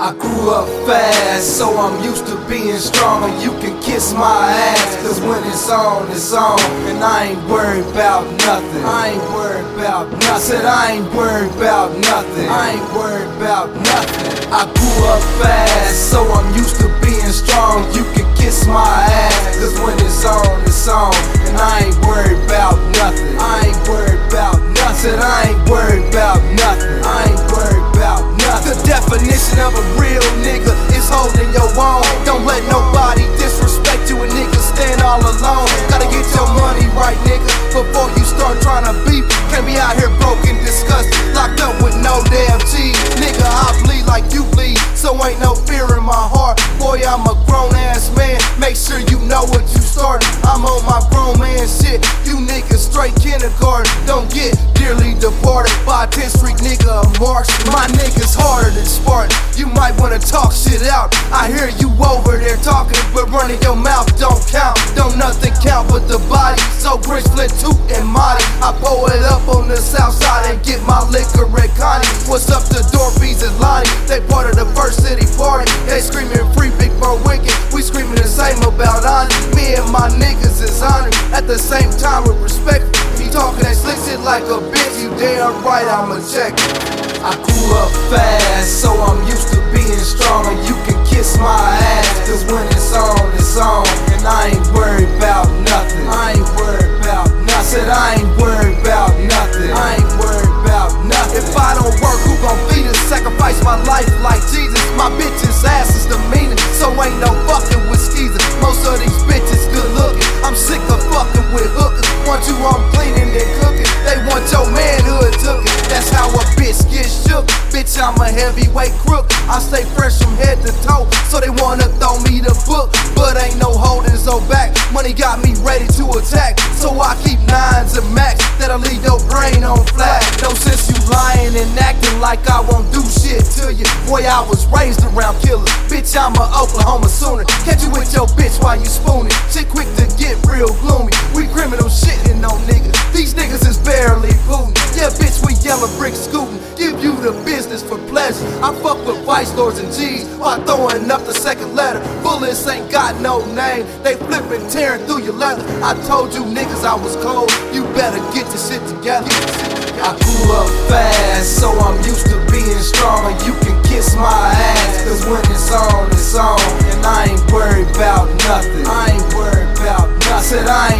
I grew up fast, so I'm used to being strong. And you can kiss my ass, cause when it's on, it's on. And I ain't worried about nothing. I ain't worried about nothing. Said I ain't worried about nothing. I ain't worried about nothing. I grew up fast, so I'm used to being strong. You can kiss my ass, cause when disgusted, locked up with no damn cheese. Nigga, I bleed like you bleed, so ain't no fear in my heart. Boy, I'm a grown ass man. Make sure you know what you started. I'm on my grown man shit. You niggas straight kindergarten. Don't get dearly departed by 10th Street nigga marks. My niggas harder than Spartan. You might wanna talk shit out. I hear you over there talking, but running your mouth don't count. Don't nothing count but the body. So Grinch, Flint, Toot, and Molly. I pull it up on the south side and get my liquor at Connie. What's up to Dorfies and Lonnie? They part of the first city party. They screaming free Big Bro Wicked. We screaming the same about Ani. Me and my niggas is honored. At the same time with respect. You talking that slick shit like a bitch, you damn right I'ma check. I grew up fast, heavyweight crook. I stay fresh from head to toe. So they wanna throw me the book. But ain't no holding so back. Money got me ready to attack. So I keep nines and max. That'll leave your brain on flat. No sense you lying and acting like I won't do shit to you. Boy, I was raised around killers. Bitch, I'm a Oklahoma Sooner. Catch you with your bitch while you spooning. Shit quick to get real gloomy. We criminal shitting on. Niggas Christ, Lords and G's, why throwing up the second letter? Bullets ain't got no name, they flipping, tearing through your leather. I told you niggas I was cold, you better get your shit together. I grew up fast, so I'm used to being strong. You can kiss my ass, cause when it's on, it's on. And I ain't worried about nothing. I ain't worried about nothing. Said I ain't